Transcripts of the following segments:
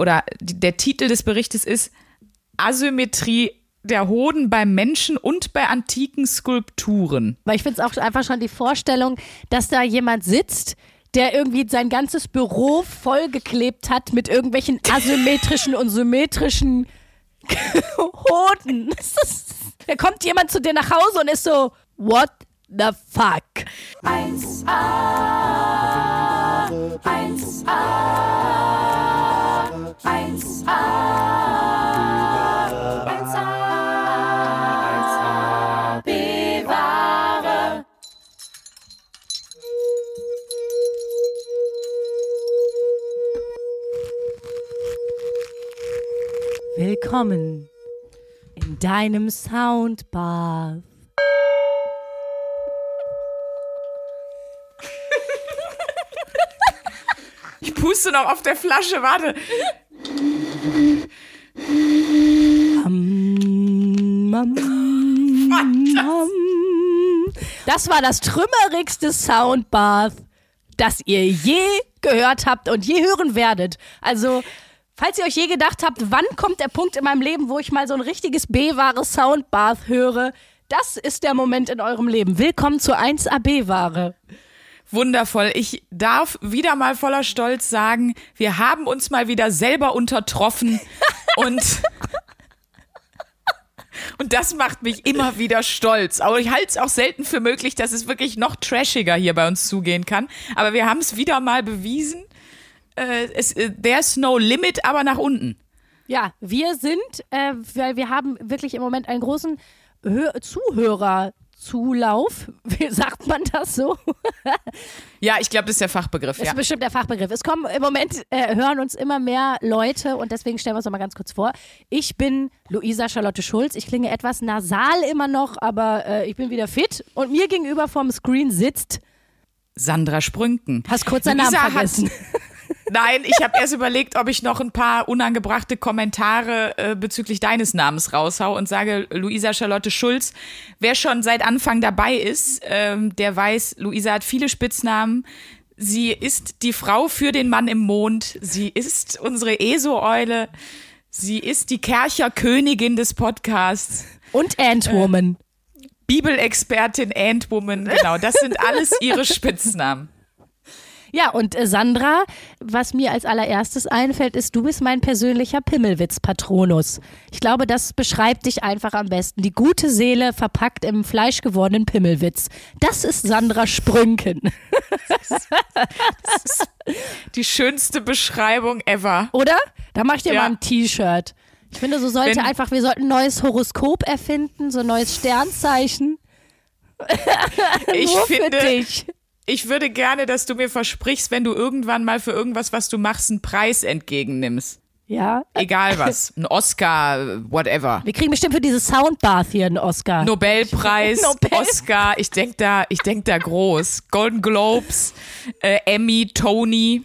oder der Titel des Berichtes ist Asymmetrie der Hoden bei Menschen und bei antiken Skulpturen. Weil ich finde es auch einfach schon die Vorstellung, dass da jemand sitzt, der irgendwie sein ganzes Büro vollgeklebt hat mit irgendwelchen asymmetrischen und symmetrischen Hoden. Da kommt jemand zu dir nach Hause und ist so, what the fuck? 1a, 1a, 1a. Willkommen in deinem Soundbath. Ich puste noch auf der Flasche, warte. Das war das trümmerigste Soundbath, das ihr je gehört habt und je hören werdet. Also Falls ihr euch je gedacht habt, wann kommt der Punkt in meinem Leben, wo ich mal so ein richtiges B-Ware Soundbath höre, das ist der Moment in eurem Leben. Willkommen zur 1AB-Ware. Wundervoll. Ich darf wieder mal voller Stolz sagen, wir haben uns mal wieder selber untertroffen und Und das macht mich immer wieder stolz. Aber ich halte es auch selten für möglich, dass es wirklich noch trashiger hier bei uns zugehen kann. Aber wir haben es wieder mal bewiesen äh, es, äh, there's no limit, aber nach unten. Ja, wir sind, äh, weil wir haben wirklich im Moment einen großen Hör Zuhörerzulauf. Wie sagt man das so? ja, ich glaube, das ist der Fachbegriff. Das ja. ist bestimmt der Fachbegriff. Es kommen im Moment, äh, hören uns immer mehr Leute und deswegen stellen wir uns noch mal ganz kurz vor. Ich bin Luisa Charlotte Schulz. Ich klinge etwas nasal immer noch, aber äh, ich bin wieder fit. Und mir gegenüber vom Screen sitzt Sandra Sprünken. Hast kurz deinen Namen vergessen. Nein, ich habe erst überlegt, ob ich noch ein paar unangebrachte Kommentare äh, bezüglich deines Namens raushau und sage, Luisa Charlotte Schulz. Wer schon seit Anfang dabei ist, ähm, der weiß, Luisa hat viele Spitznamen. Sie ist die Frau für den Mann im Mond. Sie ist unsere ESO-Eule. Sie ist die Kercher-Königin des Podcasts. Und Antwoman. Äh, Bibelexpertin Antwoman, genau. Das sind alles ihre Spitznamen. Ja, und äh, Sandra, was mir als allererstes einfällt, ist, du bist mein persönlicher Pimmelwitz-Patronus. Ich glaube, das beschreibt dich einfach am besten. Die gute Seele verpackt im fleischgewordenen Pimmelwitz. Das ist Sandra Sprünken. Das ist die schönste Beschreibung ever. Oder? Da mach ich dir ja. mal ein T-Shirt. Ich finde, so sollte Wenn, einfach, wir sollten ein neues Horoskop erfinden, so ein neues Sternzeichen. Ich finde, dich ich würde gerne, dass du mir versprichst, wenn du irgendwann mal für irgendwas, was du machst, einen Preis entgegennimmst. Ja. Egal was. Ein Oscar, whatever. Wir kriegen bestimmt für dieses Soundbath hier einen Oscar. Nobelpreis, Nobel. Oscar. Ich denk da, ich denk da groß. Golden Globes, äh, Emmy, Tony.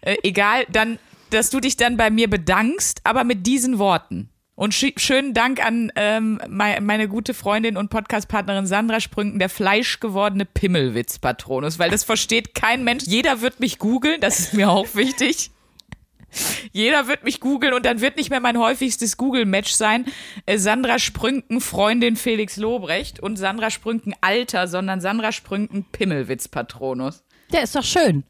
Äh, egal, dann, dass du dich dann bei mir bedankst, aber mit diesen Worten. Und schönen Dank an ähm, meine, meine gute Freundin und Podcastpartnerin Sandra Sprünken, der fleischgewordene Pimmelwitz-Patronus, weil das versteht kein Mensch. Jeder wird mich googeln, das ist mir auch wichtig. Jeder wird mich googeln und dann wird nicht mehr mein häufigstes Google-Match sein. Äh, Sandra Sprünken, Freundin Felix Lobrecht und Sandra Sprünken Alter, sondern Sandra Sprünken Pimmelwitz-Patronus. Der ist doch schön.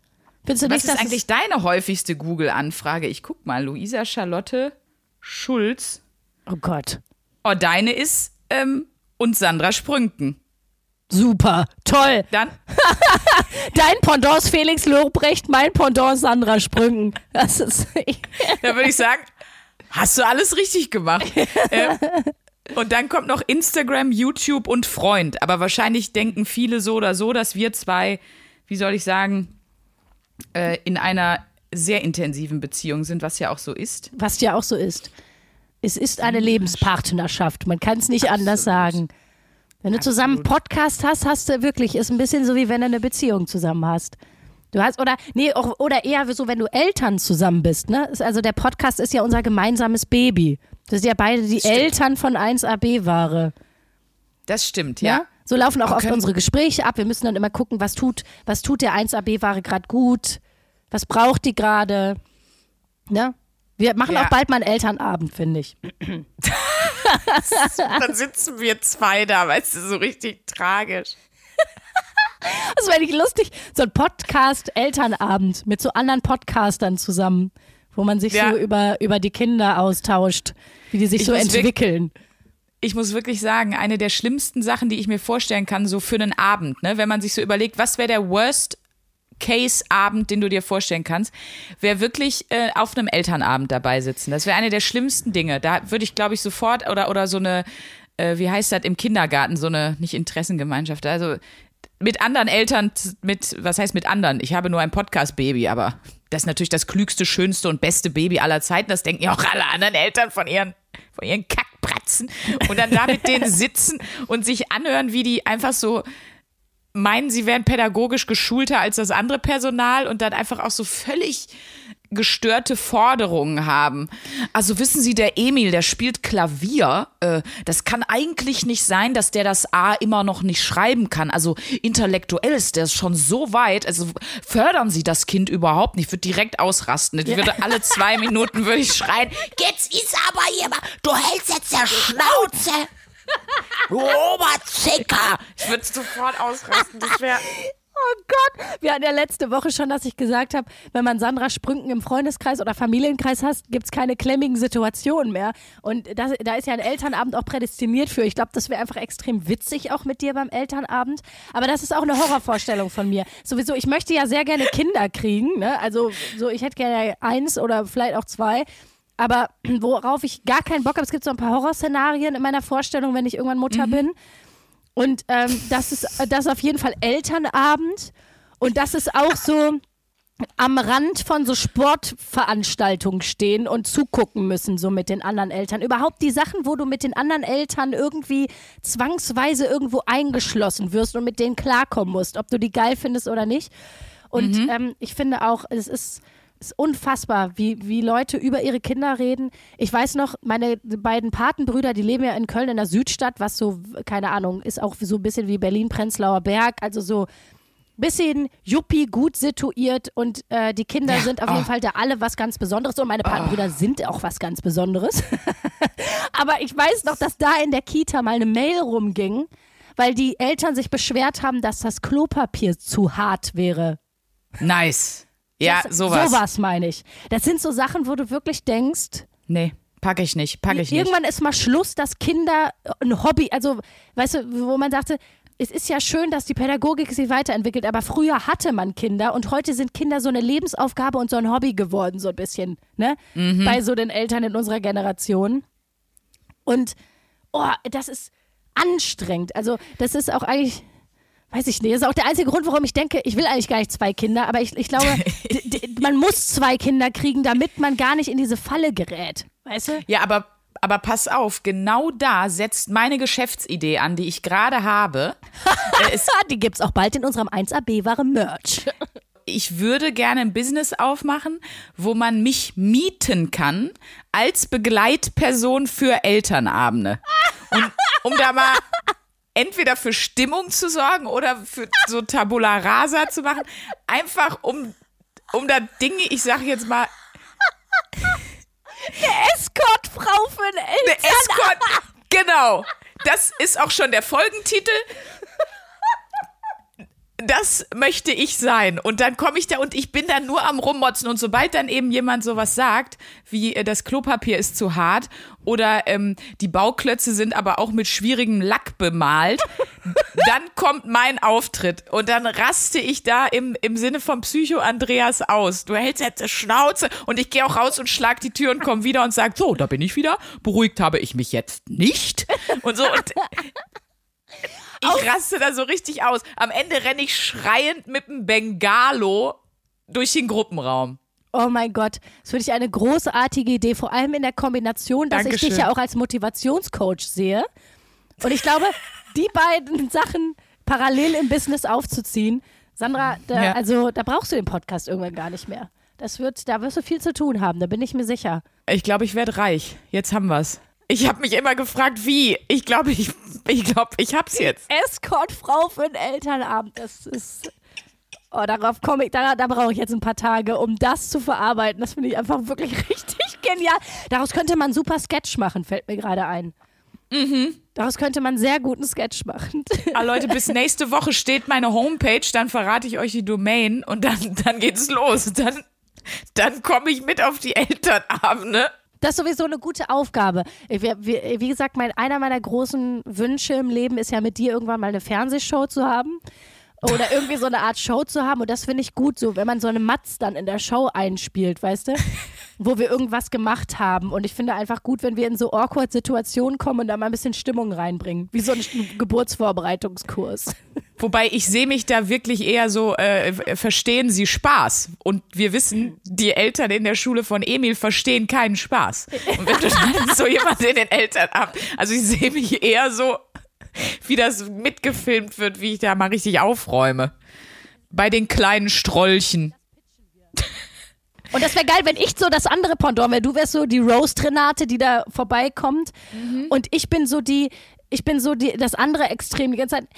Findest du Was nicht, ist eigentlich deine häufigste Google-Anfrage? Ich guck mal, Luisa Charlotte Schulz Oh Gott. Oh, deine ist ähm, und Sandra Sprünken. Super, toll. Dann? Dein Pendant ist Felix Lobrecht, mein Pendant ist Sandra Sprünken. Das ist. da würde ich sagen, hast du alles richtig gemacht. ähm, und dann kommt noch Instagram, YouTube und Freund. Aber wahrscheinlich denken viele so oder so, dass wir zwei, wie soll ich sagen, äh, in einer sehr intensiven Beziehung sind, was ja auch so ist. Was ja auch so ist. Es ist eine Lebenspartnerschaft. Man kann es nicht Absolut. anders sagen. Wenn du Absolut. zusammen einen Podcast hast, hast du wirklich, ist ein bisschen so wie wenn du eine Beziehung zusammen hast. Du hast, oder, nee, auch, oder eher so, wenn du Eltern zusammen bist, ne? Also der Podcast ist ja unser gemeinsames Baby. Das sind ja beide die Eltern von 1AB-Ware. Das stimmt, ja. ja? So laufen auch okay. oft unsere Gespräche ab. Wir müssen dann immer gucken, was tut, was tut der 1AB-Ware gerade gut, was braucht die gerade. Ne? Wir machen Ja. auch bald mal einen Elternabend, finde ich. Dann sitzen wir zwei da, weißt du, so richtig tragisch. Das wäre nicht lustig. So ein Podcast-Elternabend mit so anderen Podcastern zusammen, wo man sich Ja. so über, über die Kinder austauscht, wie die sich Ich so entwickeln. ich muss wirklich sagen, eine der schlimmsten Sachen, die ich mir vorstellen kann, so für einen Abend, ne, wenn man sich so überlegt, was wäre der Worst Case Abend, den du dir vorstellen kannst, wäre wirklich äh, auf einem Elternabend dabei sitzen. Das wäre eine der schlimmsten Dinge. Da würde ich, glaube ich, sofort oder oder so eine, äh, wie heißt das im Kindergarten, so eine nicht Interessengemeinschaft, also mit anderen Eltern, mit, was heißt mit anderen? Ich habe nur ein Podcast-Baby, aber das ist natürlich das klügste, schönste und beste Baby aller Zeiten. Das denken ja auch alle anderen Eltern von ihren, von ihren Kackbratzen. Und dann da mit denen sitzen und sich anhören, wie die einfach so meinen, sie wären pädagogisch geschulter als das andere Personal und dann einfach auch so völlig gestörte Forderungen haben. Also wissen Sie, der Emil, der spielt Klavier. Äh, das kann eigentlich nicht sein, dass der das A immer noch nicht schreiben kann. Also intellektuell ist der schon so weit. Also fördern Sie das Kind überhaupt nicht. Ich würde direkt ausrasten. Ich würde alle zwei Minuten würde ich schreien. Jetzt ist aber jemand, du hältst jetzt der Schnauze. Du Oberzicker. Ich würde sofort ausrasten. Das wäre Oh Gott, wir hatten ja letzte Woche schon, dass ich gesagt habe, wenn man Sandra Sprünken im Freundeskreis oder Familienkreis hat, gibt es keine klemmigen Situationen mehr. Und das, da ist ja ein Elternabend auch prädestiniert für. Ich glaube, das wäre einfach extrem witzig auch mit dir beim Elternabend. Aber das ist auch eine Horrorvorstellung von mir. Sowieso, ich möchte ja sehr gerne Kinder kriegen. Ne? Also so, ich hätte gerne eins oder vielleicht auch zwei. Aber worauf ich gar keinen Bock habe, es gibt so ein paar Horrorszenarien in meiner Vorstellung, wenn ich irgendwann Mutter bin. Und ähm, das ist das ist auf jeden Fall Elternabend. Und das ist auch so am Rand von so Sportveranstaltungen stehen und zugucken müssen, so mit den anderen Eltern. Überhaupt die Sachen, wo du mit den anderen Eltern irgendwie zwangsweise irgendwo eingeschlossen wirst und mit denen klarkommen musst, ob du die geil findest oder nicht. Und ähm, ich finde auch, es ist, es ist unfassbar, wie, wie Leute über ihre Kinder reden. Ich weiß noch, meine beiden Patenbrüder, die leben ja in Köln in der Südstadt, was so, keine Ahnung, ist auch so ein bisschen wie Berlin-Prenzlauer Berg, also so bisschen Juppie gut situiert und äh, die Kinder Ja, sind auf oh. jeden Fall da alle was ganz Besonderes und meine Patenbrüder sind auch was ganz Besonderes. Aber ich weiß noch, dass da in der Kita mal eine Mail rumging, weil die Eltern sich beschwert haben, dass das Klopapier zu hart wäre. nice. Ja, Das- sowas. Sowas meine ich. Das sind so Sachen, wo du wirklich denkst, Nee, packe ich nicht, packe ich nicht. irgendwann ist mal Schluss, dass Kinder ein Hobby, also weißt du, wo man sagte, es ist ja schön, dass die Pädagogik sich weiterentwickelt, aber früher hatte man Kinder und heute sind Kinder so eine Lebensaufgabe und so ein Hobby geworden, so ein bisschen, ne? Mhm. Bei so den Eltern in unserer Generation. Und oh, das ist anstrengend. Also, das ist auch eigentlich. Weiß ich nicht. Das ist auch der einzige Grund, warum ich denke, ich will eigentlich gar nicht zwei Kinder, aber ich, ich glaube, man muss zwei Kinder kriegen, damit man gar nicht in diese Falle gerät. Weißt du? Ja, aber, aber pass auf, genau da setzt meine Geschäftsidee an, die ich gerade habe. Äh, es, Die gibt's auch bald in unserem 1AB-Ware Merch. ich würde gerne ein Business aufmachen, wo man mich mieten kann als Begleitperson für Elternabende. Und um da mal entweder für Stimmung zu sorgen oder für so Tabula Rasa zu machen, einfach um, um da Dinge, ich sage jetzt mal, Escortfrau für einen Eine Eltern. Escort. Genau. Das ist auch schon der Folgentitel. Das möchte ich sein. Und dann komme ich da und ich bin dann nur am Rummotzen. Und sobald dann eben jemand sowas sagt, wie äh, das Klopapier ist zu hart oder ähm, die Bauklötze sind aber auch mit schwierigem Lack bemalt, dann kommt mein Auftritt. Und dann raste ich da im, im Sinne von Psycho Andreas aus. Du hältst jetzt die Schnauze und ich gehe auch raus und schlag die Tür und komme wieder und sag, so, da bin ich wieder. Beruhigt habe ich mich jetzt nicht. Und so. Und ich raste da so richtig aus. Am Ende renne ich schreiend mit dem Bengalo durch den Gruppenraum. Oh mein Gott, das finde ich eine großartige Idee, vor allem in der Kombination, dass ich Dankeschön. dich ja auch als Motivationscoach sehe. Und ich glaube, die beiden Sachen parallel im Business aufzuziehen, Sandra, da, Ja. also da brauchst du den Podcast irgendwann gar nicht mehr. Das wird, da wirst du viel zu tun haben, da bin ich mir sicher. Ich glaube, ich werde reich. Jetzt haben wir's. Ich habe mich immer gefragt, wie. Ich glaube, ich, ich glaube, ich hab's jetzt. Escortfrau für den Elternabend, das ist. Oh, darauf komme ich, da, da brauche ich jetzt ein paar Tage, um das zu verarbeiten. Das finde ich einfach wirklich richtig genial. Daraus könnte man einen super Sketch machen, fällt mir gerade ein. Mhm. Daraus könnte man sehr guten Sketch machen. Ah, Leute, bis nächste Woche steht meine Homepage, dann verrate ich euch die Domain und dann, dann geht's los. Dann, dann komme ich mit auf die Elternabende. Das ist sowieso eine gute Aufgabe. Wie, gesagt, mein, einer meiner großen Wünsche im Leben ist ja mit dir irgendwann mal eine Fernsehshow zu haben oder irgendwie so eine Art Show zu haben. Und das finde ich gut, so wenn man so eine Matz dann in der Show einspielt, weißt du? Wo wir irgendwas gemacht haben. Und ich finde einfach gut, wenn wir in so awkward Situationen kommen und da mal ein bisschen Stimmung reinbringen. Wie so ein Geburtsvorbereitungskurs. Wobei ich sehe mich da wirklich eher so, äh, verstehen Sie Spaß? Und wir wissen, die Eltern in der Schule von Emil verstehen keinen Spaß. Und wenn du so jemand in den Eltern ab, also ich sehe mich eher so, wie das mitgefilmt wird, wie ich da mal richtig aufräume. Bei den kleinen Strollchen. Und das wäre geil, wenn ich so das andere Pendant wäre. Du wärst so die Roast-Renate, die da vorbeikommt. Mhm. Und ich bin so die, ich bin so die, das andere Extrem die ganze Zeit.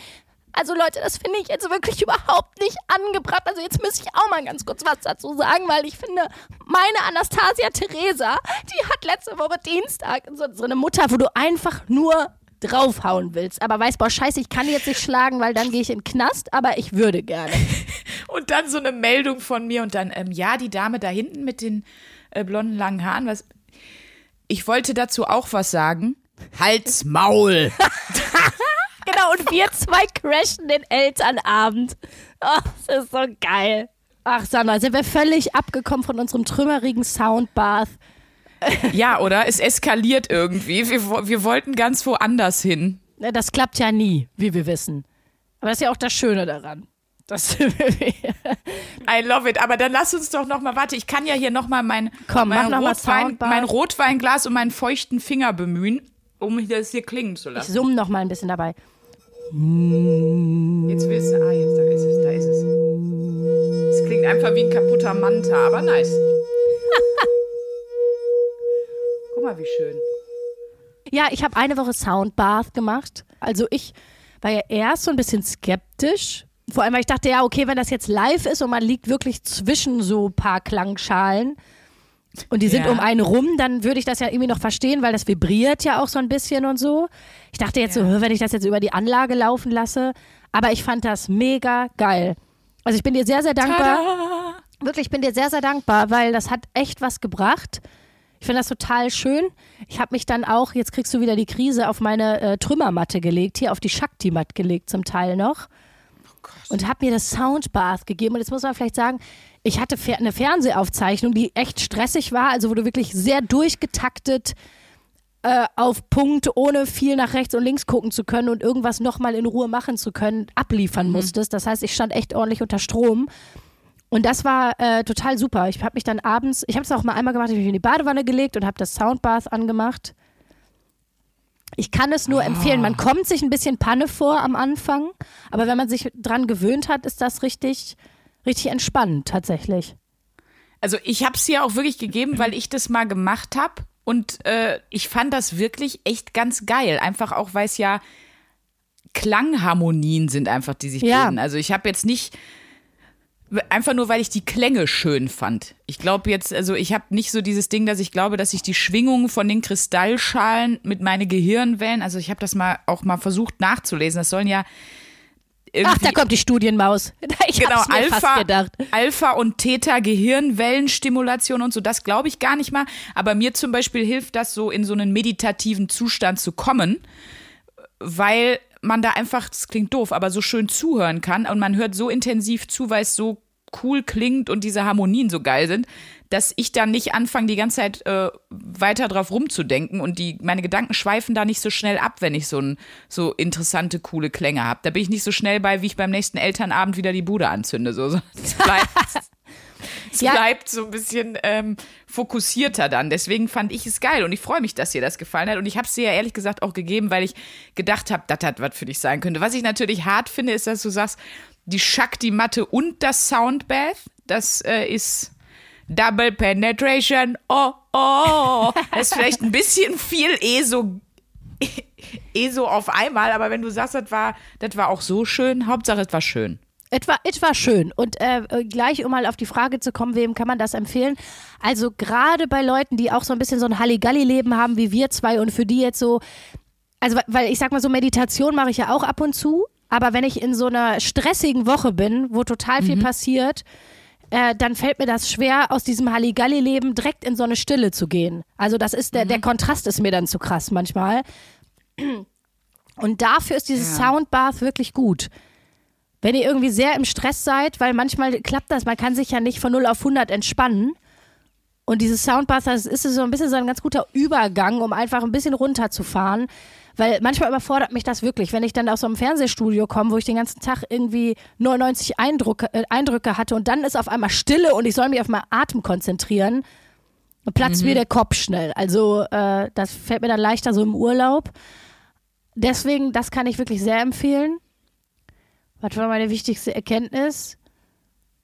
Also Leute, das finde ich jetzt wirklich überhaupt nicht angebracht. Also jetzt müsste ich auch mal ganz kurz was dazu sagen, weil ich finde, meine Anastasia Theresa, die hat letzte Woche Dienstag so, so eine Mutter, wo du einfach nur draufhauen willst, aber weißt, boah, scheiße, ich kann jetzt nicht schlagen, weil dann gehe ich in den Knast, aber ich würde gerne. und dann so eine Meldung von mir und dann, ähm, ja, die Dame da hinten mit den äh, blonden langen Haaren, was. Ich wollte dazu auch was sagen. Halt's Maul! genau, und wir zwei crashen den Elternabend. Oh, das ist so geil. Ach, Sandra, sind wir völlig abgekommen von unserem trümmerigen Soundbath. Ja, oder? Es eskaliert irgendwie. Wir, wir wollten ganz woanders hin. Das klappt ja nie, wie wir wissen. Aber das ist ja auch das Schöne daran. Das I love it. Aber dann lass uns doch noch mal, warte, ich kann ja hier noch mal mein, Komm, mein, Rotwein, mein Rotweinglas und meinen feuchten Finger bemühen, um das hier klingen zu lassen. Ich summe noch mal ein bisschen dabei. Jetzt willst du, ah, jetzt, da ist es, da ist es. Es klingt einfach wie ein kaputter Manta, aber nice. mal, wie schön. Ja, ich habe eine Woche Soundbath gemacht. Also ich war ja erst so ein bisschen skeptisch. Vor allem, weil ich dachte, ja, okay, wenn das jetzt live ist und man liegt wirklich zwischen so ein paar Klangschalen und die sind ja. um einen rum, dann würde ich das ja irgendwie noch verstehen, weil das vibriert ja auch so ein bisschen und so. Ich dachte jetzt ja. so, wenn ich das jetzt über die Anlage laufen lasse. Aber ich fand das mega geil. Also ich bin dir sehr, sehr dankbar. Tada! Wirklich, ich bin dir sehr, sehr dankbar, weil das hat echt was gebracht. Ich finde das total schön. Ich habe mich dann auch, jetzt kriegst du wieder die Krise, auf meine äh, Trümmermatte gelegt, hier auf die Shakti-Matte gelegt zum Teil noch. Oh und habe mir das Soundbath gegeben. Und jetzt muss man vielleicht sagen, ich hatte eine Fernsehaufzeichnung, die echt stressig war, also wo du wirklich sehr durchgetaktet äh, auf Punkt, ohne viel nach rechts und links gucken zu können und irgendwas nochmal in Ruhe machen zu können, abliefern mhm. musstest. Das heißt, ich stand echt ordentlich unter Strom. Und das war äh, total super. Ich habe mich dann abends, ich habe es auch mal einmal gemacht, ich habe mich in die Badewanne gelegt und habe das Soundbath angemacht. Ich kann es nur oh. empfehlen. Man kommt sich ein bisschen Panne vor am Anfang, aber wenn man sich dran gewöhnt hat, ist das richtig, richtig entspannend tatsächlich. Also ich habe es hier auch wirklich gegeben, weil ich das mal gemacht habe und äh, ich fand das wirklich echt ganz geil. Einfach auch, weil es ja Klangharmonien sind einfach, die sich ja. bilden. Also ich habe jetzt nicht Einfach nur, weil ich die Klänge schön fand. Ich glaube jetzt, also ich habe nicht so dieses Ding, dass ich glaube, dass ich die Schwingungen von den Kristallschalen mit meine Gehirnwellen, also ich habe das mal auch mal versucht nachzulesen. Das sollen ja Ach, da kommt die Studienmaus. Ich genau, Alpha, Alpha und Theta Gehirnwellenstimulation und so, das glaube ich gar nicht mal. Aber mir zum Beispiel hilft das so in so einen meditativen Zustand zu kommen, weil man da einfach, das klingt doof, aber so schön zuhören kann und man hört so intensiv zu, weil es so cool klingt und diese Harmonien so geil sind, dass ich dann nicht anfange, die ganze Zeit äh, weiter drauf rumzudenken und die, meine Gedanken schweifen da nicht so schnell ab, wenn ich so, ein, so interessante, coole Klänge habe. Da bin ich nicht so schnell bei, wie ich beim nächsten Elternabend wieder die Bude anzünde. So, so. Es ja. bleibt so ein bisschen ähm, fokussierter dann. Deswegen fand ich es geil und ich freue mich, dass dir das gefallen hat. Und ich habe es dir ja ehrlich gesagt auch gegeben, weil ich gedacht habe, dass das was für dich sein könnte. Was ich natürlich hart finde, ist, dass du sagst, die Shakti-Matte und das Soundbath, das äh, ist Double Penetration. Oh, oh. Das ist vielleicht ein bisschen viel eh so eh so auf einmal, aber wenn du sagst, das war, das war auch so schön, Hauptsache es war schön. Etwa, etwa schön. Und äh, gleich, um mal auf die Frage zu kommen, wem kann man das empfehlen? Also gerade bei Leuten, die auch so ein bisschen so ein Halligalli-Leben haben wie wir zwei und für die jetzt so, also weil ich sag mal so, Meditation mache ich ja auch ab und zu, aber wenn ich in so einer stressigen Woche bin, wo total viel passiert, äh, dann fällt mir das schwer, aus diesem Halligalli-Leben direkt in so eine Stille zu gehen. Also das ist der, der Kontrast ist mir dann zu krass manchmal. Und dafür ist dieses Ja. Soundbath wirklich gut. Wenn ihr irgendwie sehr im Stress seid, weil manchmal klappt das, man kann sich ja nicht von 0 auf 100 entspannen. Und dieses Soundbath, das ist so ein bisschen so ein ganz guter Übergang, um einfach ein bisschen runterzufahren. Weil manchmal überfordert mich das wirklich, wenn ich dann aus so einem Fernsehstudio komme, wo ich den ganzen Tag irgendwie 99 Eindrücke, äh, Eindrücke hatte und dann ist auf einmal Stille und ich soll mich auf meinen Atem konzentrieren. Dann platzt mir der Kopf schnell. Also äh, das fällt mir dann leichter so im Urlaub. Deswegen, das kann ich wirklich sehr empfehlen. Was war meine wichtigste Erkenntnis?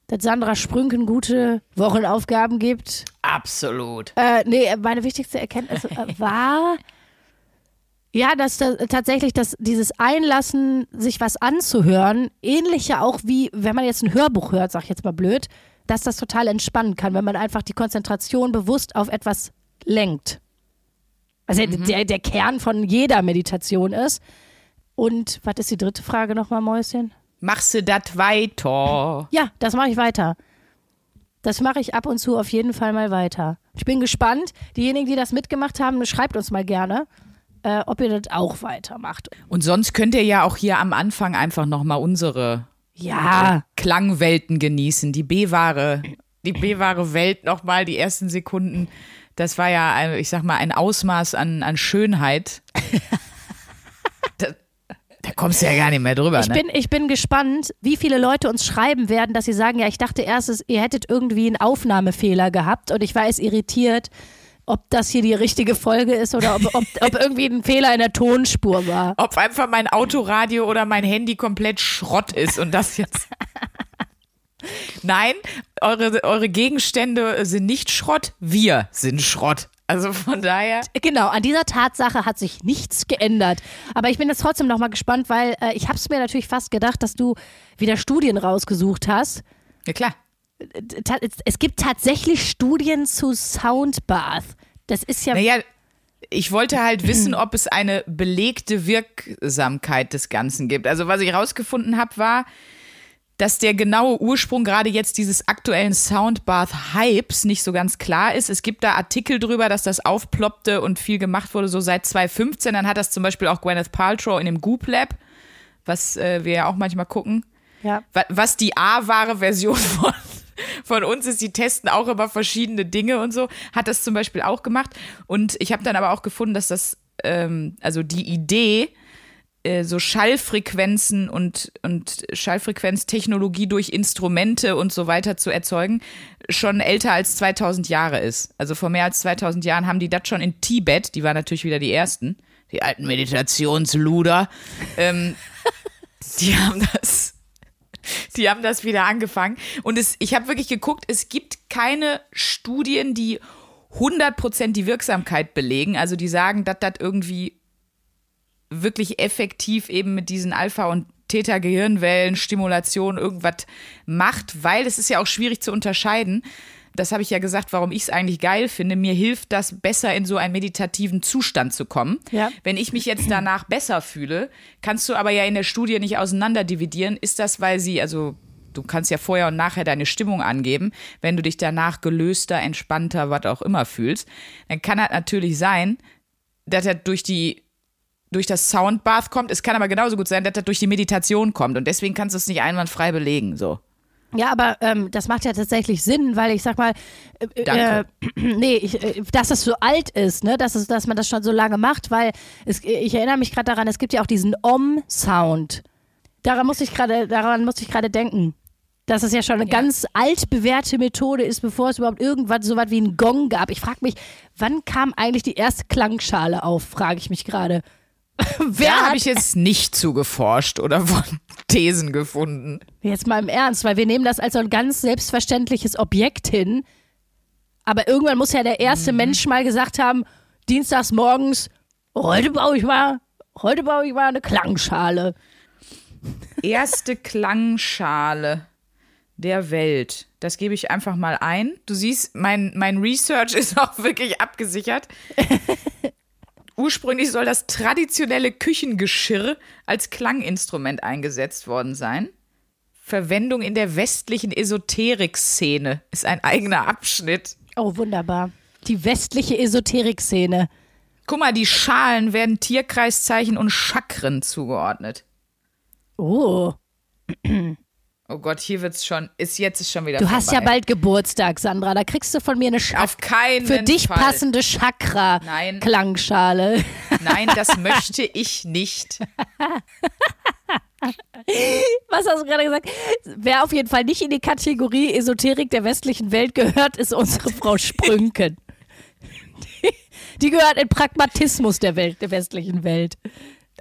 Dass Sandra Sprünken gute Wochenaufgaben gibt. Absolut. Äh, nee, meine wichtigste Erkenntnis äh, war, ja, dass da, tatsächlich dass dieses Einlassen, sich was anzuhören, ähnlich ja auch wie, wenn man jetzt ein Hörbuch hört, sag ich jetzt mal blöd, dass das total entspannen kann, wenn man einfach die Konzentration bewusst auf etwas lenkt. Also der, der Kern von jeder Meditation ist. Und was ist die dritte Frage nochmal, Mäuschen? Machst du das weiter? Ja, das mache ich weiter. Das mache ich ab und zu auf jeden Fall mal weiter. Ich bin gespannt. Diejenigen, die das mitgemacht haben, schreibt uns mal gerne, äh, ob ihr das auch weitermacht. Und sonst könnt ihr ja auch hier am Anfang einfach nochmal unsere Ja, Klangwelten genießen. Die B-Ware, die B-Ware Welt nochmal, die ersten Sekunden. Das war ja, ich sag mal, ein Ausmaß an, an Schönheit. da, kommst du ja gar nicht mehr drüber. ich ne? bin, ich bin gespannt, wie viele Leute uns schreiben werden, dass sie sagen, ja, ich dachte erst, ihr hättet irgendwie einen Aufnahmefehler gehabt und ich war jetzt irritiert, ob das hier die richtige Folge ist oder ob, ob, ob irgendwie ein Fehler in der Tonspur war. Ob einfach mein Autoradio oder mein Handy komplett Schrott ist und das jetzt. Nein, eure, eure Gegenstände sind nicht Schrott, wir sind Schrott. Also von daher. Genau, an dieser Tatsache hat sich nichts geändert. Aber ich bin jetzt trotzdem nochmal gespannt, weil äh, ich habe es mir natürlich fast gedacht, dass du wieder Studien rausgesucht hast. Ja klar. Ta es gibt tatsächlich Studien zu Soundbath. Das ist ja. Naja, ich wollte halt wissen, ob es eine belegte Wirksamkeit des Ganzen gibt. Also was ich rausgefunden habe, war, dass der genaue Ursprung gerade jetzt dieses aktuellen Soundbath-Hypes nicht so ganz klar ist. Es gibt da Artikel drüber, dass das aufploppte und viel gemacht wurde, so seit 2015. Dann hat das zum Beispiel auch Gwyneth Paltrow in dem Goop Lab, was äh, wir ja auch manchmal gucken. ja. Wa- Was die A-wahre Version von, von uns ist, die testen auch immer verschiedene Dinge und so, hat das zum Beispiel auch gemacht. Und ich habe dann aber auch gefunden, dass das, ähm, also die Idee, äh, so Schallfrequenzen und, und Schallfrequenztechnologie durch Instrumente und so weiter zu erzeugen, schon älter als 2000 Jahre ist. Also vor mehr als 2000 Jahren haben die das schon in Tibet, die waren natürlich wieder die ersten, die alten Meditationsluder, ähm, die haben das die haben das wieder angefangen. Und es, ich habe wirklich geguckt, es gibt keine Studien, die 100% die Wirksamkeit belegen. Also die sagen, dass das irgendwie wirklich effektiv eben mit diesen Alpha- und Theta-Gehirnwellen, Stimulation irgendwas macht, weil es ist ja auch schwierig zu unterscheiden. Das habe ich ja gesagt, warum ich es eigentlich geil finde. Mir hilft das besser in so einen meditativen Zustand zu kommen. Ja. Wenn ich mich jetzt danach besser fühle, kannst du aber ja in der Studie nicht auseinanderdividieren. Ist das, weil sie, also du kannst ja vorher und nachher deine Stimmung angeben, wenn du dich danach gelöster, entspannter, was auch immer fühlst, dann kann das natürlich sein, dass er durch die durch das Soundbath kommt. Es kann aber genauso gut sein, dass das durch die Meditation kommt und deswegen kannst du es nicht einwandfrei belegen. So. Ja, aber ähm, das macht ja tatsächlich Sinn, weil ich sag mal, äh, Danke. Äh, nee, ich, äh, dass es so alt ist, ne, dass, es, dass man das schon so lange macht, weil es, ich erinnere mich gerade daran, es gibt ja auch diesen Om-Sound. Daran musste ich gerade, daran musste ich gerade denken. Dass es ja schon eine ganz altbewährte Methode ist, bevor es überhaupt irgendwas so was wie einen Gong gab. Ich frage mich, wann kam eigentlich die erste Klangschale auf, frage ich mich gerade. Wer habe ich jetzt nicht zugeforscht oder von Thesen gefunden. Jetzt mal im Ernst, weil wir nehmen das als so ein ganz selbstverständliches Objekt hin. Aber irgendwann muss ja der erste Mhm. Mensch mal gesagt haben, dienstags morgens, heute baue ich mal, heute baue ich mal eine Klangschale. erste Klangschale der Welt. Das gebe ich einfach mal ein. Du siehst, mein, mein Research ist auch wirklich abgesichert. Ursprünglich soll das traditionelle Küchengeschirr als Klanginstrument eingesetzt worden sein. Verwendung in der westlichen Esoterik-Szene ist ein eigener Abschnitt. Oh, wunderbar. Die westliche Esoterik-Szene. Guck mal, die Schalen werden Tierkreiszeichen und Chakren zugeordnet. Oh. Oh Gott, hier wird's schon, ist jetzt ist schon wieder Du hast ja vorbei. bald Geburtstag, Sandra. Da kriegst du von mir eine Chak Auf keinen für dich Fall. passende Nein. Chakra-Klangschale. Nein, das möchte ich nicht. Was hast du gerade gesagt? Wer auf jeden Fall nicht in die Kategorie Esoterik der westlichen Welt gehört, ist unsere Frau Sprünken. Die, die gehört in Pragmatismus der Welt, der westlichen Welt.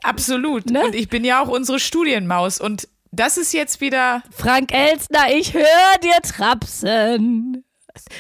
Absolut. Ne? Und ich bin ja auch unsere Studienmaus. Und das ist jetzt wieder. Frank Elstner, ich höre dir trapsen.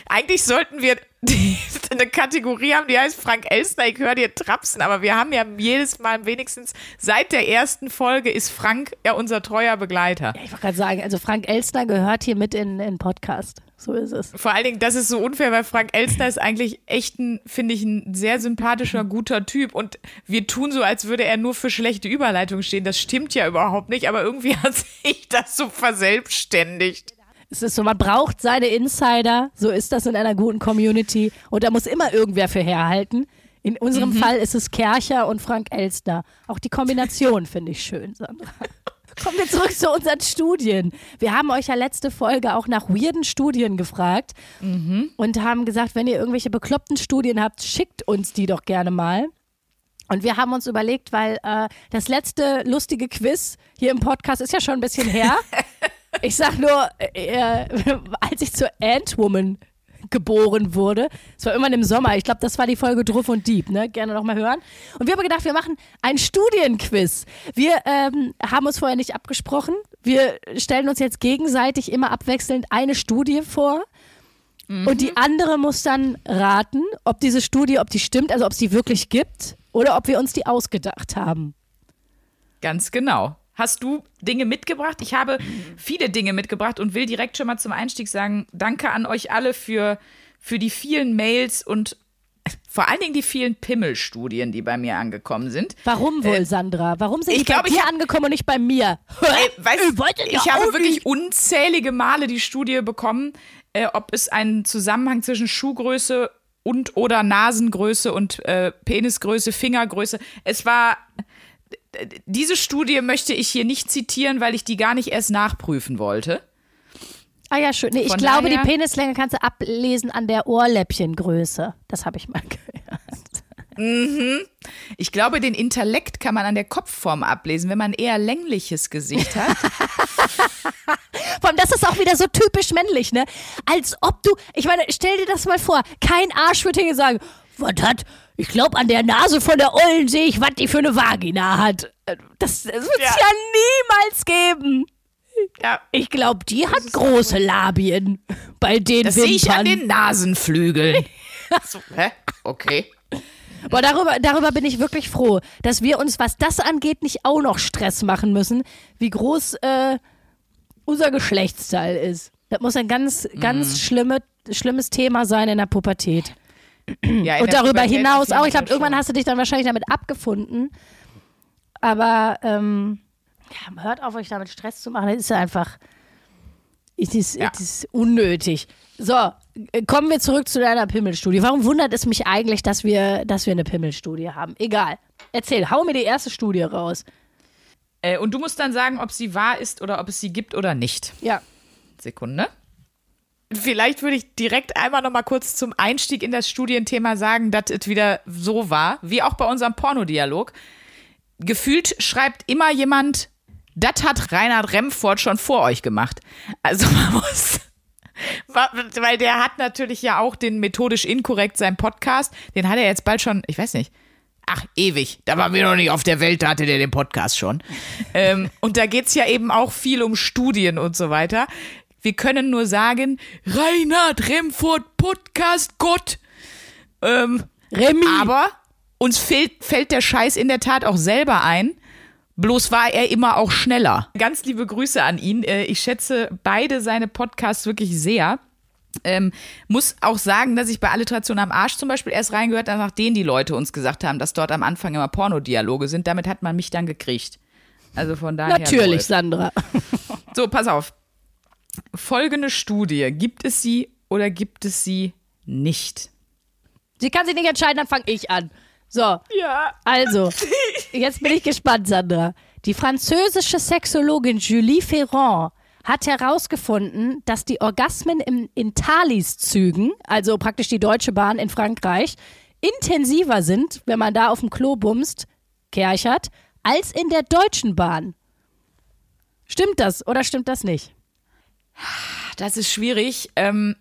Eigentlich sollten wir eine Kategorie haben, die heißt Frank Elstner, ich höre dir trapsen. Aber wir haben ja jedes Mal wenigstens seit der ersten Folge ist Frank ja unser treuer Begleiter. Ich wollte gerade sagen, also Frank Elstner gehört hier mit in den Podcast. So ist es. Vor allen Dingen, das ist so unfair, weil Frank Elstner ist eigentlich echt ein, finde ich, ein sehr sympathischer, guter Typ. Und wir tun so, als würde er nur für schlechte Überleitungen stehen. Das stimmt ja überhaupt nicht, aber irgendwie hat sich das so verselbstständigt. Es ist so, man braucht seine Insider. So ist das in einer guten Community. Und da muss immer irgendwer für herhalten. In unserem Fall ist es Kercher und Frank Elstner. Auch die Kombination finde ich schön, Sandra. Kommen wir zurück zu unseren Studien. Wir haben euch ja letzte Folge auch nach weirden Studien gefragt und haben gesagt, wenn ihr irgendwelche bekloppten Studien habt, schickt uns die doch gerne mal. Und wir haben uns überlegt, weil äh, das letzte lustige Quiz hier im Podcast ist ja schon ein bisschen her. Ich sag nur, äh, als ich zur Ant-Woman geboren wurde, es war irgendwann im Sommer, ich glaube, das war die Folge Druff und Dieb, ne? Gerne nochmal hören. Und wir haben gedacht, wir machen ein Studienquiz. Wir ähm, haben uns vorher nicht abgesprochen. Wir stellen uns jetzt gegenseitig immer abwechselnd eine Studie vor. Und die andere muss dann raten, ob diese Studie, ob die stimmt, also ob es die wirklich gibt oder ob wir uns die ausgedacht haben. Ganz genau. Hast du Dinge mitgebracht? Ich habe viele Dinge mitgebracht und will direkt schon mal zum Einstieg sagen, danke an euch alle für, für die vielen Mails und vor allen Dingen die vielen Pimmelstudien, die bei mir angekommen sind. Warum wohl, Sandra? Warum sind Äh, ich die bei glaub, dir hab- angekommen und nicht bei mir? Ey, weißt, Ich ich habe wirklich unzählige Male die Studie bekommen, äh, ob es einen Zusammenhang zwischen Schuhgröße und oder Nasengröße und äh, Penisgröße, Fingergröße. Es war diese Studie möchte ich hier nicht zitieren, weil ich die gar nicht erst nachprüfen wollte. Ah ja, schön. Nee, ich Von glaube, die Penislänge kannst du ablesen an der Ohrläppchengröße. Das habe ich mal gehört. Ich glaube, den Intellekt kann man an der Kopfform ablesen, wenn man eher längliches Gesicht hat. Vor allem, das ist auch wieder so typisch männlich, ne? Als ob du, ich meine, stell dir das mal vor, kein Arsch wird hier sagen, was hat, ich glaube, an der Nase von der Ollen sehe ich, was die für eine Vagina hat. Äh, Das, das wird es Ja. ja. niemals geben. ja, Ich glaube, die hat große Labien bei den das sehe ich an den Nasenflügeln. so, hä? Okay. Boah, darüber, darüber bin ich wirklich froh, dass wir uns, was das angeht, nicht auch noch Stress machen müssen, wie groß äh, unser Geschlechtsteil ist. Das muss ein ganz, ganz schlimme, schlimmes Thema sein in der Pubertät. Ja, in Und der darüber Pubertät hinaus auch. Ich glaube, irgendwann hast du dich dann wahrscheinlich damit abgefunden. Aber ähm, ja, hört auf, euch damit Stress zu machen. Das ist ja einfach. Es ist, Ja. es ist unnötig. So, kommen wir zurück zu deiner Pimmelstudie. Warum wundert es mich eigentlich, dass wir, dass wir eine Pimmelstudie haben? Egal. Erzähl, hau mir die erste Studie raus. Äh, und du musst dann sagen, ob sie wahr ist oder ob es sie gibt oder nicht. Ja. Sekunde. Vielleicht würde ich direkt einmal noch mal kurz zum Einstieg in das Studienthema sagen, dass es wieder so war, wie auch bei unserem Pornodialog. Gefühlt schreibt immer jemand, das hat Reinhard Remford schon vor euch gemacht. Also man muss, weil der hat natürlich ja auch den methodisch inkorrekt seinen Podcast, den hat er jetzt bald schon, ich weiß nicht, ach, ewig. Da waren wir noch nicht auf der Welt, da hatte der den Podcast schon. ähm, und da geht's ja eben auch viel um Studien und so weiter. Wir können nur sagen, Reinhard Remford Podcast Gott. Ähm, Remy. aber uns fehlt, fällt der Scheiß in der Tat auch selber ein. Bloß war er immer auch schneller. Ganz liebe Grüße an ihn. Äh, Ich schätze beide seine Podcasts wirklich sehr. Ähm, muss auch sagen, dass ich bei Alliteration am Arsch zum Beispiel erst reingehört habe, nachdem die Leute uns gesagt haben, dass dort am Anfang immer Pornodialoge sind. Damit hat man mich dann gekriegt. Also von daher. Natürlich, läuft. Sandra. So, pass auf. Folgende Studie. Gibt es sie oder gibt es sie nicht? Sie kann sich nicht entscheiden, dann fange ich an. So, Ja. also, jetzt bin ich gespannt, Sandra. Die französische Sexologin Julie Ferrand hat herausgefunden, dass die Orgasmen im, in Thalys-Zügen, also praktisch die Deutsche Bahn in Frankreich, intensiver sind, wenn man da auf dem Klo bumst, kerchert, als in der Deutschen Bahn. Stimmt das oder stimmt das nicht? Das ist schwierig. Ähm,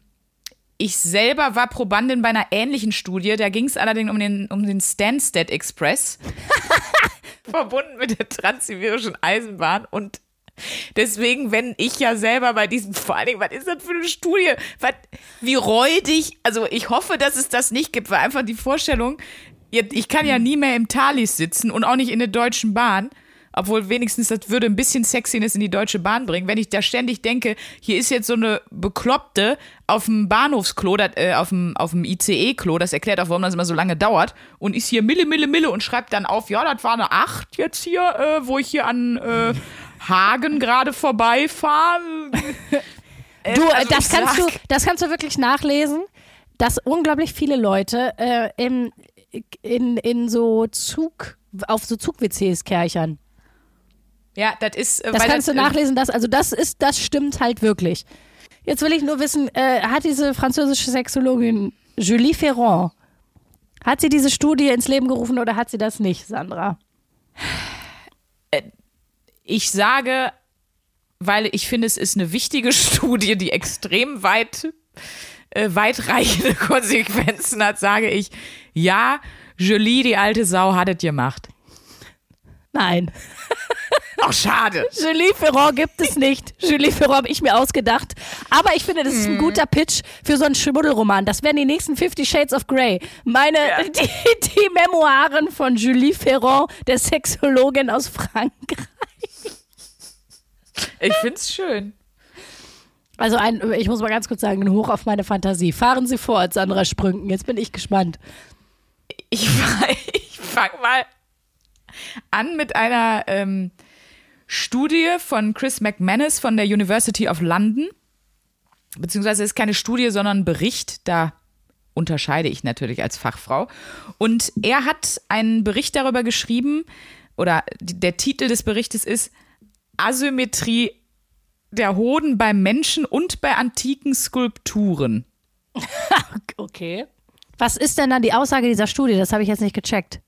ich selber war Probandin bei einer ähnlichen Studie. Da ging es allerdings um den, um den Stansted Express. verbunden mit der transsibirischen Eisenbahn. Und deswegen, wenn ich ja selber bei diesem, vor allen Dingen, was ist das für eine Studie? Was, wie räudig, also ich hoffe, dass es das nicht gibt, weil einfach die Vorstellung, ich kann ja nie mehr im Thalys sitzen und auch nicht in der Deutschen Bahn. Obwohl wenigstens das würde ein bisschen Sexiness in die Deutsche Bahn bringen. Wenn ich da ständig denke, hier ist jetzt so eine Bekloppte auf dem Bahnhofsklo, das, äh, auf dem, auf dem ICE-Klo, das erklärt auch, warum das immer so lange dauert, und ist hier Mille, Mille, Mille und schreibt dann auf, ja, das war eine 8 jetzt hier, äh, wo ich hier an äh, Hagen gerade vorbeifahre. Äh, Du, äh, also das kannst du, das kannst du wirklich nachlesen, dass unglaublich viele Leute äh, im, in, in so Zug, auf so Zug-WCs kerchern. Ja, das ist, äh, Das weil kannst das, du nachlesen, das, also das ist, das stimmt halt wirklich. Jetzt will ich nur wissen, äh, hat diese französische Sexologin Julie Ferrand, hat sie diese Studie ins Leben gerufen oder hat sie das nicht, Sandra? Ich sage, weil ich finde, es ist eine wichtige Studie, die extrem weit, äh, weitreichende Konsequenzen hat, sage ich, ja, Julie, die alte Sau, hat es gemacht. Nein. Ach, schade. Julie Ferrand gibt es nicht. Julie Ferrand habe ich mir ausgedacht. Aber ich finde, das ist ein guter Pitch für so einen Schmuddelroman. Das wären die nächsten Fifty Shades of Grey. Meine, Ja. die, die Memoiren von Julie Ferrand, der Sexologin aus Frankreich. Ich find's schön. Also ein, ich muss mal ganz kurz sagen, ein Hoch auf meine Fantasie. Fahren Sie fort, Sandra Sprünken. Jetzt bin ich gespannt. Ich, ich fange mal an mit einer ähm, Studie von Chris McManus von der University of London. Beziehungsweise ist keine Studie, sondern ein Bericht. Da unterscheide ich natürlich als Fachfrau. Und er hat einen Bericht darüber geschrieben, oder der Titel des Berichtes ist Asymmetrie der Hoden beim Menschen und bei antiken Skulpturen. Okay. Was ist denn dann die Aussage dieser Studie? Das habe ich jetzt nicht gecheckt.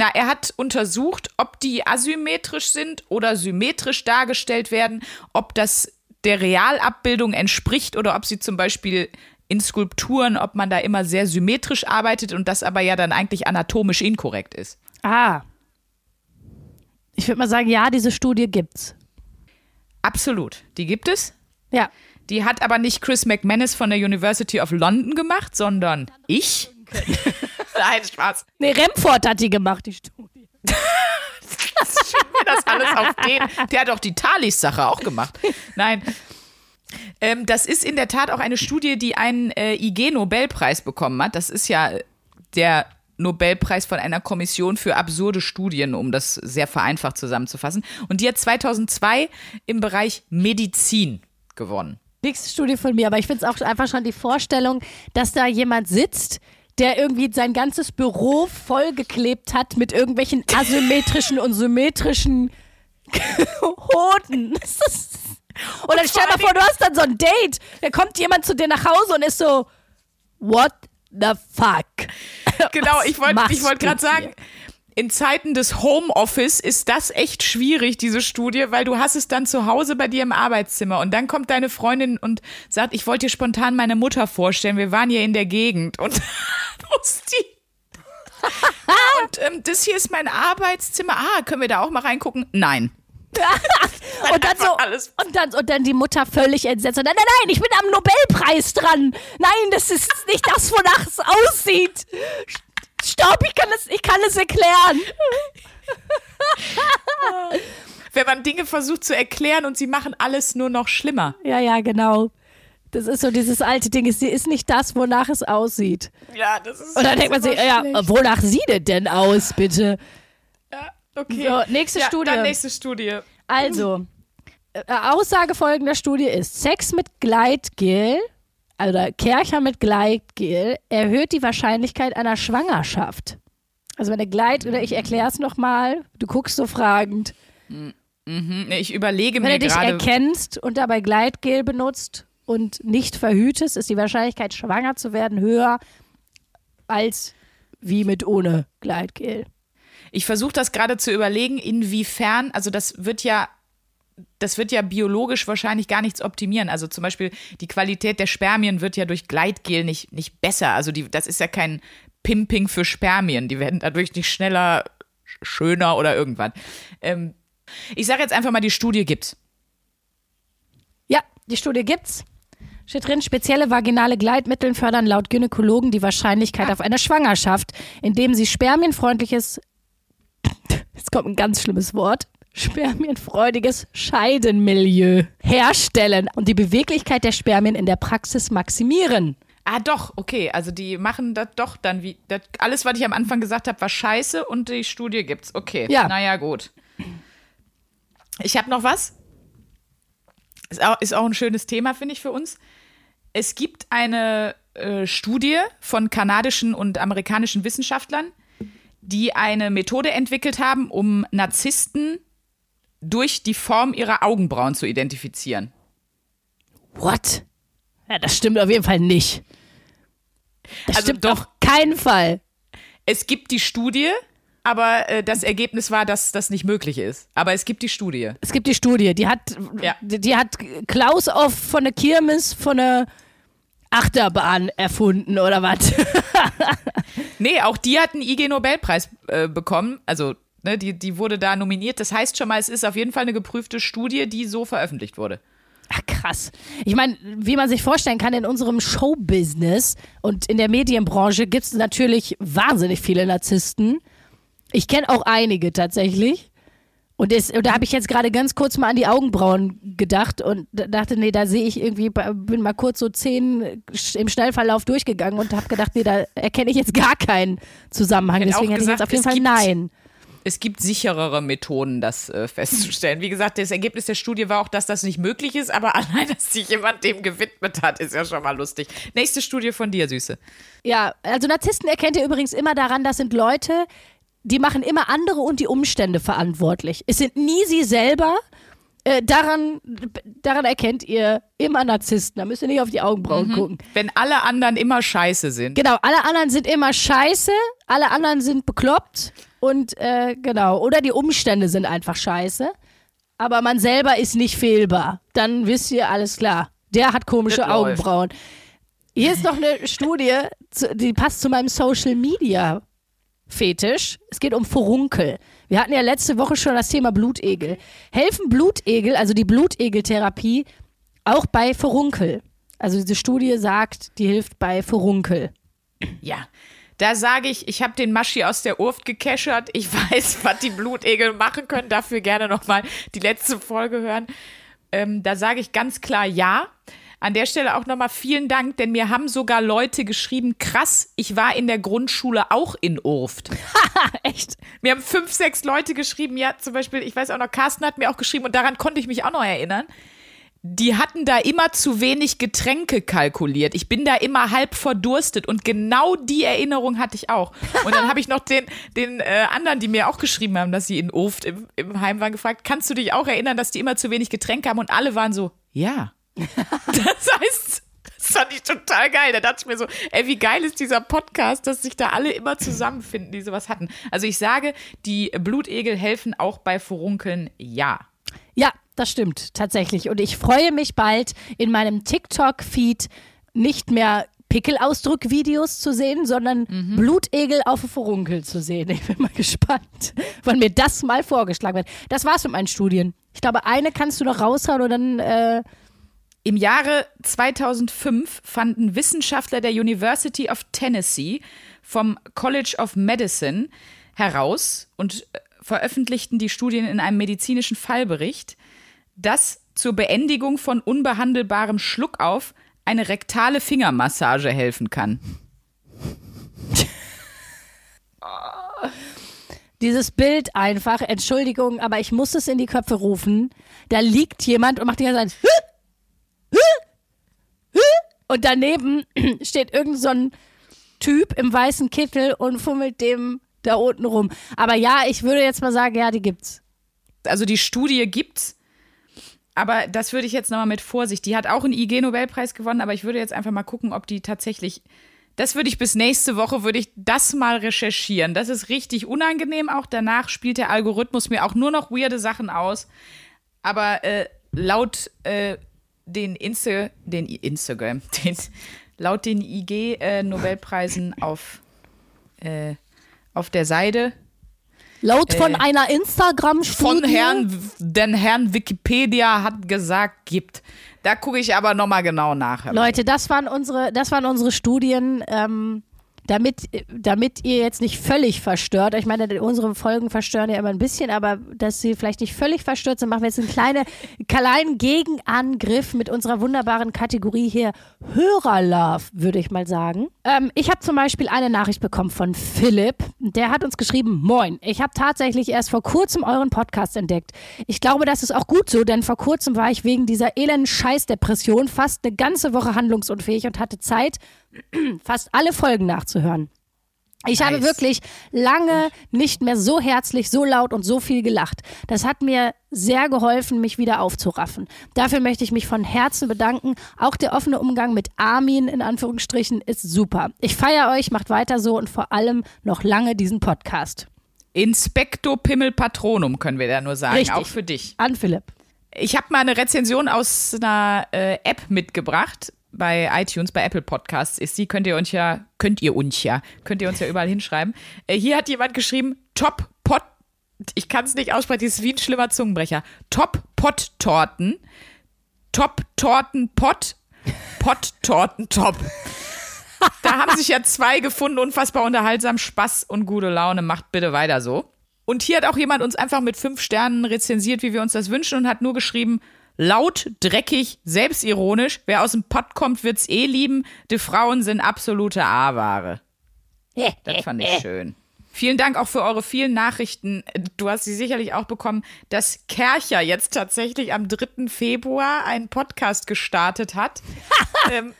Na, er hat untersucht, ob die asymmetrisch sind oder symmetrisch dargestellt werden, ob das der Realabbildung entspricht oder ob sie zum Beispiel in Skulpturen, ob man da immer sehr symmetrisch arbeitet und das aber ja dann eigentlich anatomisch inkorrekt ist. Ah. Ich würde mal sagen, ja, diese Studie gibt's. Absolut. Die gibt es. Ja. Die hat aber nicht Chris McManus von der University of London gemacht, sondern ich. Nein, Spaß. Nee, Remford hat die gemacht, die Studie. das alles auf den. Der hat auch die Thalys-Sache auch gemacht. Nein. Ähm, das ist in der Tat auch eine Studie, die einen äh, IG-Nobelpreis bekommen hat. Das ist ja der Nobelpreis von einer Kommission für absurde Studien, um das sehr vereinfacht zusammenzufassen. Und die hat 2002 im Bereich Medizin gewonnen. Nächste Studie von mir, aber ich finde es auch einfach schon die Vorstellung, dass da jemand sitzt, der irgendwie sein ganzes Büro vollgeklebt hat mit irgendwelchen asymmetrischen und symmetrischen Hoden. Und dann stell dir mal vor, du hast dann so ein Date. Da kommt jemand zu dir nach Hause und ist so, what the fuck? Genau, Was ich wollte wollt gerade sagen, in Zeiten des Homeoffice ist das echt schwierig, diese Studie, weil du hast es dann zu Hause bei dir im Arbeitszimmer und dann kommt deine Freundin und sagt, ich wollte dir spontan meine Mutter vorstellen, wir waren hier in der Gegend und muss die Ah, und ähm, das hier ist mein Arbeitszimmer. Ah, können wir da auch mal reingucken? Nein. Und dann, so, alles- und, dann, und dann die Mutter völlig entsetzt. Und Nein, nein, nein, ich bin am Nobelpreis dran. Nein, das ist nicht das, wonach es aussieht. Stopp, ich kann es, ich kann es erklären. Wenn man Dinge versucht zu erklären und sie machen alles nur noch schlimmer. Ja, ja, genau. Das ist so dieses alte Ding, es ist nicht das, wonach es aussieht. Ja, das ist Und dann denkt man sich, ja, wonach sieht es denn aus, bitte? ja, okay. So, nächste ja, Studie. Dann nächste Studie. Also, äh, Aussage folgender Studie ist, Sex mit Gleitgel, oder Kercher mit Gleitgel, erhöht die Wahrscheinlichkeit einer Schwangerschaft. Also wenn der Gleit, oder ich erkläre es nochmal, du guckst so fragend. Hm, nee, Ich überlege Wenn mir du dich gerade. erkennst und dabei Gleitgel benutzt und nicht verhütest, ist die Wahrscheinlichkeit, schwanger zu werden, höher als wie mit ohne Gleitgel. Ich versuche das gerade zu überlegen, inwiefern, also das wird ja, das wird ja biologisch wahrscheinlich gar nichts optimieren. Also zum Beispiel die Qualität der Spermien wird ja durch Gleitgel nicht, nicht besser. Also die, das ist ja kein Pimping für Spermien. Die werden dadurch nicht schneller, sch- schöner oder irgendwann. Ähm, ich sage jetzt einfach mal, die Studie gibt's. Ja, die Studie gibt's. Steht drin, spezielle vaginale Gleitmittel fördern laut Gynäkologen die Wahrscheinlichkeit auf eine Schwangerschaft, indem sie spermienfreundliches, jetzt kommt ein ganz schlimmes Wort, spermienfreudiges Scheidenmilieu herstellen und die Beweglichkeit der Spermien in der Praxis maximieren. Ah, doch, okay. Also die machen das doch dann wie. Das, alles, was ich am Anfang gesagt habe, war scheiße und die Studie gibt's. Okay. Ja. Naja, gut. Ich habe noch was. Ist auch, ist auch ein schönes Thema, finde ich, für uns. Es gibt eine äh, Studie von kanadischen und amerikanischen Wissenschaftlern, die eine Methode entwickelt haben, um Narzissten durch die Form ihrer Augenbrauen zu identifizieren. What? Ja, das stimmt auf jeden Fall nicht. Das Also stimmt doch. auf keinen Fall. Es gibt die Studie, aber äh, das Ergebnis war, dass das nicht möglich ist. Aber es gibt die Studie. Es gibt die Studie, die hat, Ja. die, die hat Klaus auf von der Kirmes von der Achterbahn erfunden oder was? Nee, auch die hat einen IG-Nobelpreis äh, bekommen. Also, ne, die, die wurde da nominiert. Das heißt schon mal, es ist auf jeden Fall eine geprüfte Studie, die so veröffentlicht wurde. Ach, krass. Ich meine, wie man sich vorstellen kann, in unserem Showbusiness und in der Medienbranche gibt es natürlich wahnsinnig viele Narzissten. Ich kenne auch einige tatsächlich. Und, das, und da habe ich jetzt gerade ganz kurz mal an die Augenbrauen gedacht und dachte, nee, da sehe ich irgendwie, bin mal kurz so zehn im Schnellverlauf durchgegangen und habe gedacht, nee, da erkenne ich jetzt gar keinen Zusammenhang. Deswegen hätte ich jetzt auf jeden Fall gibt- nein. Es gibt sicherere Methoden, das äh, festzustellen. Wie gesagt, das Ergebnis der Studie war auch, dass das nicht möglich ist, aber allein, dass sich jemand dem gewidmet hat, ist ja schon mal lustig. Nächste Studie von dir, Süße. Ja, also Narzissten erkennt ihr übrigens immer daran, das sind Leute, die machen immer andere und die Umstände verantwortlich. Es sind nie sie selber. Äh, daran, daran erkennt ihr immer Narzissten. Da müsst ihr nicht auf die Augenbrauen gucken. Wenn alle anderen immer scheiße sind. Genau, alle anderen sind immer scheiße, alle anderen sind bekloppt und äh, genau, oder die Umstände sind einfach scheiße. Aber man selber ist nicht fehlbar. Dann wisst ihr, alles klar. Der hat komische Das läuft. Augenbrauen. Hier ist noch eine Studie, die passt zu meinem Social Media Fetisch. Es geht um Furunkel. Wir hatten ja letzte Woche schon das Thema Blutegel. Helfen Blutegel, also die Blutegeltherapie, auch bei Furunkel? Also diese Studie sagt, die hilft bei Furunkel. Ja. Da sage ich, ich habe den Maschi aus der Urft gekeschert. Ich weiß, was die Blutegel machen können. Dafür gerne nochmal die letzte Folge hören. Ähm, da sage ich ganz klar ja. An der Stelle auch nochmal vielen Dank, denn mir haben sogar Leute geschrieben, krass, ich war in der Grundschule auch in Urft. Echt? Mir haben fünf, sechs Leute geschrieben, ja, zum Beispiel, ich weiß auch noch, Carsten hat mir auch geschrieben und daran konnte ich mich auch noch erinnern. Die hatten da immer zu wenig Getränke kalkuliert. Ich bin da immer halb verdurstet und genau die Erinnerung hatte ich auch. Und dann habe ich noch den, den äh, anderen, die mir auch geschrieben haben, dass sie in Urft im, im Heim waren, gefragt, kannst du dich auch erinnern, dass die immer zu wenig Getränke haben? Und alle waren so, ja. Das heißt, das fand ich total geil. Da dachte ich mir so, ey, wie geil ist dieser Podcast, dass sich da alle immer zusammenfinden, die sowas hatten. Also ich sage, die Blutegel helfen auch bei Furunkeln, ja. Das stimmt tatsächlich. Und ich freue mich bald in meinem TikTok-Feed nicht mehr Pickelausdruck-Videos zu sehen, sondern Blutegel auf Furunkel zu sehen. Ich bin mal gespannt, wann mir das mal vorgeschlagen wird. Das war's mit meinen Studien. Ich glaube, eine kannst du noch raushauen und dann äh, Im Jahre 2005 fanden Wissenschaftler der University of Tennessee vom College of Medicine heraus und äh, veröffentlichten die Studien in einem medizinischen Fallbericht, dass zur Beendigung von unbehandelbarem Schluckauf eine rektale Fingermassage helfen kann. Dieses Bild einfach, Entschuldigung, aber ich muss es in die Köpfe rufen. Da liegt jemand und macht die ganze Zeit. Und daneben steht irgend so ein Typ im weißen Kittel und fummelt dem da unten rum. Aber ja, ich würde jetzt mal sagen, ja, die gibt's. Also die Studie gibt's, aber das würde ich jetzt nochmal mit Vorsicht. Die hat auch einen IG-Nobelpreis gewonnen, aber ich würde jetzt einfach mal gucken, ob die tatsächlich. Das würde ich bis nächste Woche, würde ich das mal recherchieren. Das ist richtig unangenehm. Auch danach spielt der Algorithmus mir auch nur noch weirde Sachen aus. Aber äh, laut äh, den, Insta, den Instagram, den, laut den IG-Nobelpreisen äh, auf, äh, auf der Seite Laut von äh, einer Instagram-Studie. Von Herrn, denn Herrn Wikipedia hat gesagt, gibt. Da gucke ich aber nochmal genau nach. Leute, das waren unsere, das waren unsere Studien. Ähm, damit, damit ihr jetzt nicht völlig verstört, ich meine, unsere Folgen verstören ja immer ein bisschen, aber dass sie vielleicht nicht völlig verstört sind, machen wir jetzt einen kleinen, kleinen Gegenangriff mit unserer wunderbaren Kategorie hier Hörerlove, würde ich mal sagen. Ähm, ich habe zum Beispiel eine Nachricht bekommen von Philipp, der hat uns geschrieben, moin, ich habe tatsächlich erst vor kurzem euren Podcast entdeckt. Ich glaube, das ist auch gut so, denn vor kurzem war ich wegen dieser elenden Scheißdepression fast eine ganze Woche handlungsunfähig und hatte Zeit, fast alle Folgen nachzuhören. Ich nice. habe wirklich lange nicht mehr so herzlich, so laut und so viel gelacht. Das hat mir sehr geholfen, mich wieder aufzuraffen. Dafür möchte ich mich von Herzen bedanken. Auch der offene Umgang mit Armin in Anführungsstrichen ist super. Ich feiere euch, macht weiter so und vor allem noch lange diesen Podcast. Inspecto Pimmel Patronum können wir da nur sagen, Richtig. auch für dich. An Philipp. Ich habe mal eine Rezension aus einer äh, App mitgebracht bei iTunes, bei Apple Podcasts ist sie, könnt ihr uns ja, könnt ihr uns ja, könnt ihr uns ja überall hinschreiben. Äh, hier hat jemand geschrieben, Top Pot, ich kann es nicht aussprechen, das ist wie ein schlimmer Zungenbrecher. Top Pot Torten, Top Torten Pot, Pot Torten Top. Da haben sich ja zwei gefunden, unfassbar unterhaltsam, Spaß und gute Laune, macht bitte weiter so. Und hier hat auch jemand uns einfach mit fünf Sternen rezensiert, wie wir uns das wünschen und hat nur geschrieben, Laut, dreckig, selbstironisch. Wer aus dem Pott kommt, wird's eh lieben. Die Frauen sind absolute A-Ware. Das fand ich schön. Vielen Dank auch für eure vielen Nachrichten. Du hast sie sicherlich auch bekommen, dass Kercher jetzt tatsächlich am 3. Februar einen Podcast gestartet hat. ähm,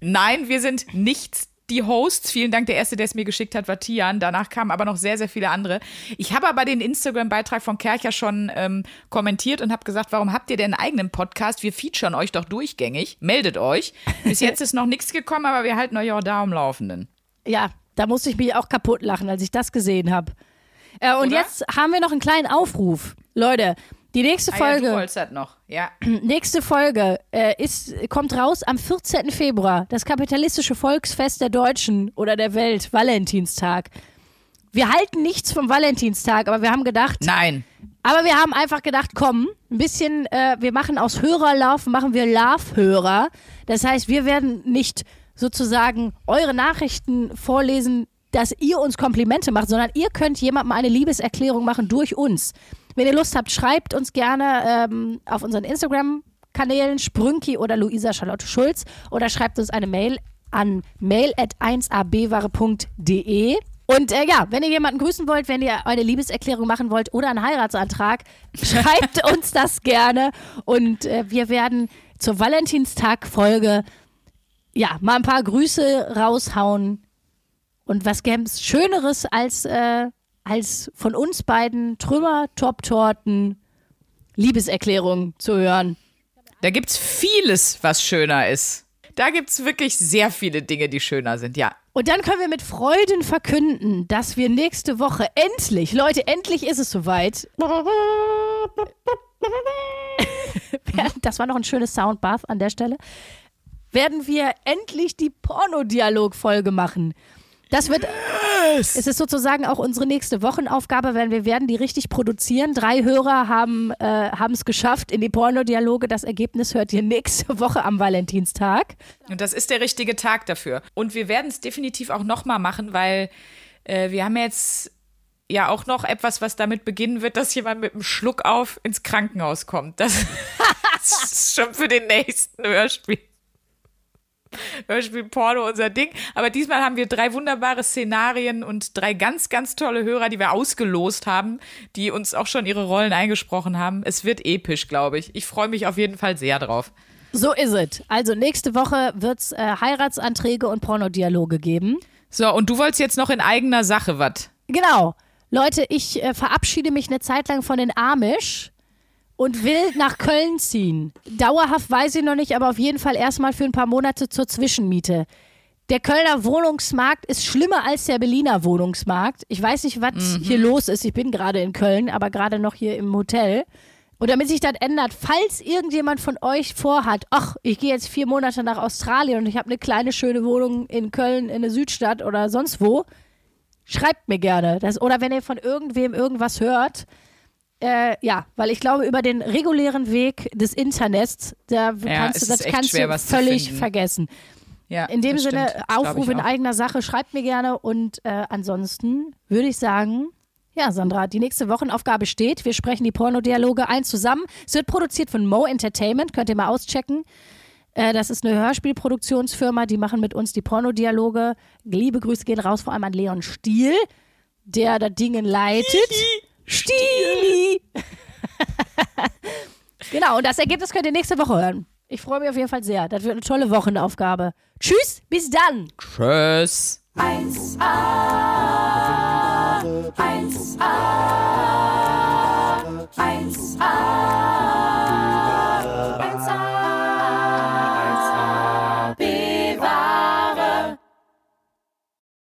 nein, wir sind nichts die Hosts. Vielen Dank. Der erste, der es mir geschickt hat, war Tian. Danach kamen aber noch sehr, sehr viele andere. Ich habe aber den Instagram-Beitrag von Kercher schon ähm, kommentiert und habe gesagt, warum habt ihr denn einen eigenen Podcast? Wir featuren euch doch durchgängig. Meldet euch. Bis jetzt ist noch nichts gekommen, aber wir halten euch auch da am Laufenden. Ja, da musste ich mich auch kaputt lachen, als ich das gesehen habe. Äh, und Oder? jetzt haben wir noch einen kleinen Aufruf. Leute, die nächste Folge. Ah, ja, noch, ja. Nächste Folge äh, ist, kommt raus am 14. Februar. Das kapitalistische Volksfest der Deutschen oder der Welt, Valentinstag. Wir halten nichts vom Valentinstag, aber wir haben gedacht. Nein. Aber wir haben einfach gedacht, komm, ein bisschen, äh, wir machen aus Hörerlauf, machen wir Love-Hörer. Das heißt, wir werden nicht sozusagen eure Nachrichten vorlesen, dass ihr uns Komplimente macht, sondern ihr könnt jemandem eine Liebeserklärung machen durch uns. Wenn ihr Lust habt, schreibt uns gerne ähm, auf unseren Instagram-Kanälen Sprünki oder Luisa Charlotte Schulz oder schreibt uns eine Mail an mail.1abware.de. Und äh, ja, wenn ihr jemanden grüßen wollt, wenn ihr eine Liebeserklärung machen wollt oder einen Heiratsantrag, schreibt uns das gerne. Und äh, wir werden zur Valentinstag-Folge ja mal ein paar Grüße raushauen. Und was gäbe es Schöneres als äh, als von uns beiden Trümmer, Top-Torten, Liebeserklärungen zu hören. Da gibt's vieles, was schöner ist. Da gibt's wirklich sehr viele Dinge, die schöner sind, ja. Und dann können wir mit Freuden verkünden, dass wir nächste Woche endlich, Leute, endlich ist es soweit. Das war noch ein schönes Soundbath an der Stelle. Werden wir endlich die Pornodialog-Folge machen. Das wird, yes. es ist sozusagen auch unsere nächste Wochenaufgabe, weil wir werden die richtig produzieren. Drei Hörer haben äh, es geschafft in die Pornodialoge. Das Ergebnis hört ihr nächste Woche am Valentinstag. Und das ist der richtige Tag dafür. Und wir werden es definitiv auch nochmal machen, weil äh, wir haben jetzt ja auch noch etwas, was damit beginnen wird, dass jemand mit einem Schluck auf ins Krankenhaus kommt. Das, das ist schon für den nächsten Hörspiel. Hörspiel Porno unser Ding. Aber diesmal haben wir drei wunderbare Szenarien und drei ganz, ganz tolle Hörer, die wir ausgelost haben, die uns auch schon ihre Rollen eingesprochen haben. Es wird episch, glaube ich. Ich freue mich auf jeden Fall sehr drauf. So ist es. Also nächste Woche wird es äh, Heiratsanträge und Pornodialoge geben. So, und du wolltest jetzt noch in eigener Sache was. Genau. Leute, ich äh, verabschiede mich eine Zeit lang von den Amish und will nach Köln ziehen. Dauerhaft weiß ich noch nicht, aber auf jeden Fall erstmal für ein paar Monate zur Zwischenmiete. Der Kölner Wohnungsmarkt ist schlimmer als der Berliner Wohnungsmarkt. Ich weiß nicht, was Mhm. hier los ist. Ich bin gerade in Köln, aber gerade noch hier im Hotel. Und damit sich das ändert, falls irgendjemand von euch vorhat, ach, ich gehe jetzt vier Monate nach Australien und ich habe eine kleine schöne Wohnung in Köln in der Südstadt oder sonst wo, schreibt mir gerne. Das, oder wenn ihr von irgendwem irgendwas hört, äh, ja, weil ich glaube, über den regulären Weg des Internets, da kannst es du, das kannst schwer, du völlig vergessen. Ja, In dem Sinne, stimmt. Aufruf in eigener Sache, schreibt mir gerne und äh, ansonsten würde ich sagen, ja, Sandra, die nächste Wochenaufgabe steht. Wir sprechen die Pornodialoge ein zusammen. Es wird produziert von Mo Entertainment, könnt ihr mal auschecken. Äh, das ist eine Hörspielproduktionsfirma, die machen mit uns die Pornodialoge. Liebe Grüße gehen raus, vor allem an Leon Stiel, der das Ding leitet. Stili. genau, und das Ergebnis könnt ihr nächste Woche hören. Ich freue mich auf jeden Fall sehr. Das wird eine tolle Wochenaufgabe. Tschüss, bis dann. Tschüss. 1a, 1a, 1a.